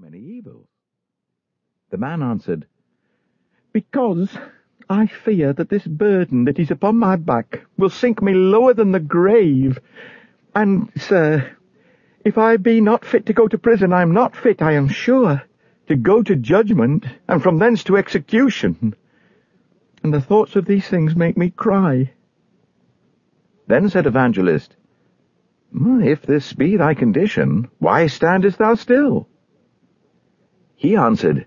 many evils? The man answered, Because I fear that this burden that is upon my back will sink me lower than the grave. And, sir, if I be not fit to go to prison, I am not fit, I am sure, to go to judgment, and from thence to execution. And the thoughts of these things make me cry. Then said Evangelist, If this be thy condition, why standest thou still? He answered,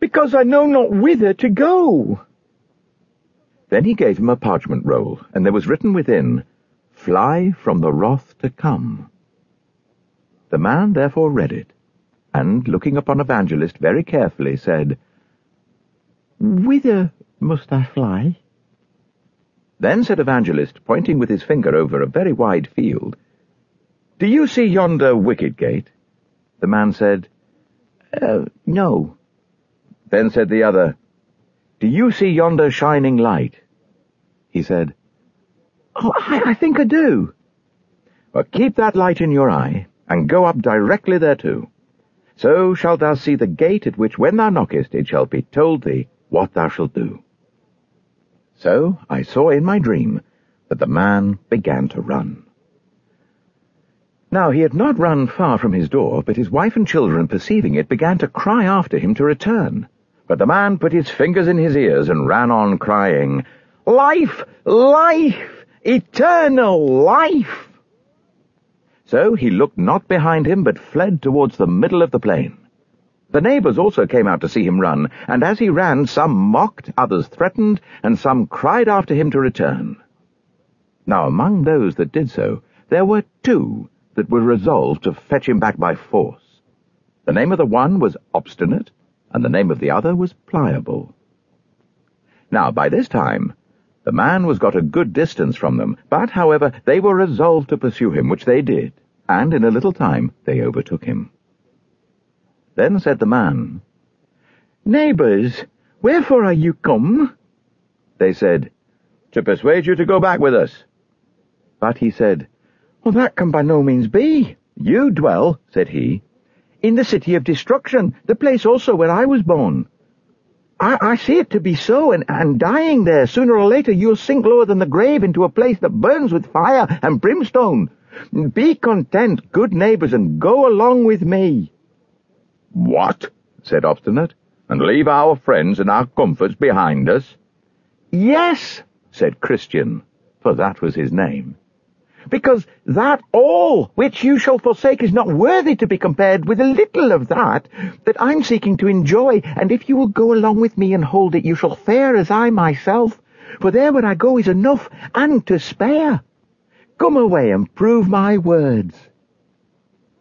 Because I know not whither to go. Then he gave him a parchment roll, and there was written within, Fly from the wrath to come. The man therefore read it, and, looking upon Evangelist very carefully, said, Whither must I fly? Then said Evangelist, pointing with his finger over a very wide field, Do you see yonder wicket gate? The man said, uh, no. Then said the other, Do you see yonder shining light? He said, Oh, I, I think I do. Well, keep that light in your eye, and go up directly thereto. So shalt thou see the gate at which when thou knockest it shall be told thee what thou shalt do. So I saw in my dream that the man began to run. Now he had not run far from his door, but his wife and children, perceiving it, began to cry after him to return. But the man put his fingers in his ears and ran on, crying, Life! Life! Eternal life! So he looked not behind him, but fled towards the middle of the plain. The neighbours also came out to see him run, and as he ran, some mocked, others threatened, and some cried after him to return. Now among those that did so, there were two that were resolved to fetch him back by force. The name of the one was Obstinate, and the name of the other was Pliable. Now, by this time, the man was got a good distance from them, but, however, they were resolved to pursue him, which they did, and in a little time they overtook him. Then said the man, Neighbours, wherefore are you come? They said, To persuade you to go back with us. But he said, well, that can by no means be. You dwell, said he, in the city of destruction, the place also where I was born. I, I see it to be so, and, and dying there, sooner or later you'll sink lower than the grave into a place that burns with fire and brimstone. Be content, good neighbours, and go along with me. What? said Obstinate, and leave our friends and our comforts behind us? Yes, said Christian, for that was his name because that all which you shall forsake is not worthy to be compared with a little of that that I'm seeking to enjoy, and if you will go along with me and hold it, you shall fare as I myself, for there where I go is enough and to spare. Come away and prove my words.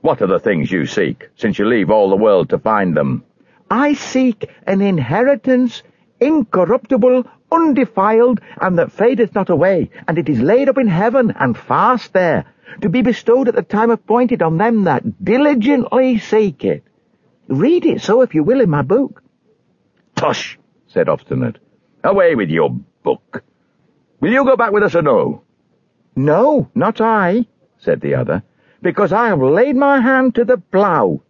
What are the things you seek, since you leave all the world to find them? I seek an inheritance incorruptible, undefiled, and that fadeth not away, and it is laid up in heaven, and fast there, to be bestowed at the time appointed on them that diligently seek it. Read it so, if you will, in my book. Tush, said Obstinate. Away with your book. Will you go back with us or no? No, not I, said the other, because I have laid my hand to the plough.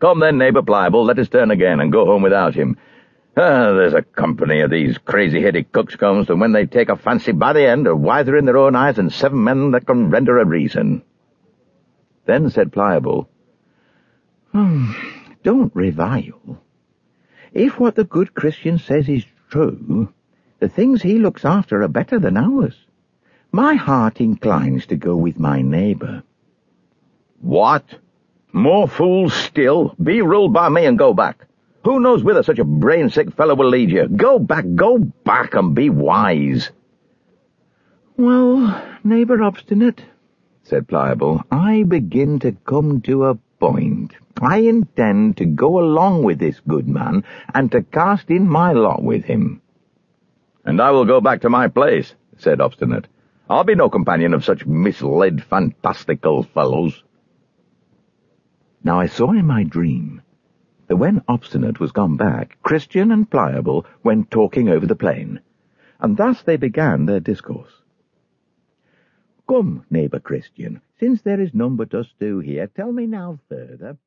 Come then, neighbour Pliable, let us turn again and go home without him. Ah, there's a company of these crazy-headed coxcombs, and when they take a fancy by the end, are wiser in their own eyes than seven men that can render a reason. Then said Pliable, hmm, Don't revile. If what the good Christian says is true, the things he looks after are better than ours. My heart inclines to go with my neighbour. What? More fools still? Be ruled by me and go back. Who knows whither such a brain-sick fellow will lead you? Go back, go back, and be wise. Well, neighbour obstinate, said Pliable, I begin to come to a point. I intend to go along with this good man, and to cast in my lot with him. And I will go back to my place, said Obstinate. I'll be no companion of such misled, fantastical fellows. Now I saw in my dream when Obstinate was gone back, Christian and Pliable went talking over the plain, and thus they began their discourse. Come, neighbour Christian, since there is none but us two here, tell me now further,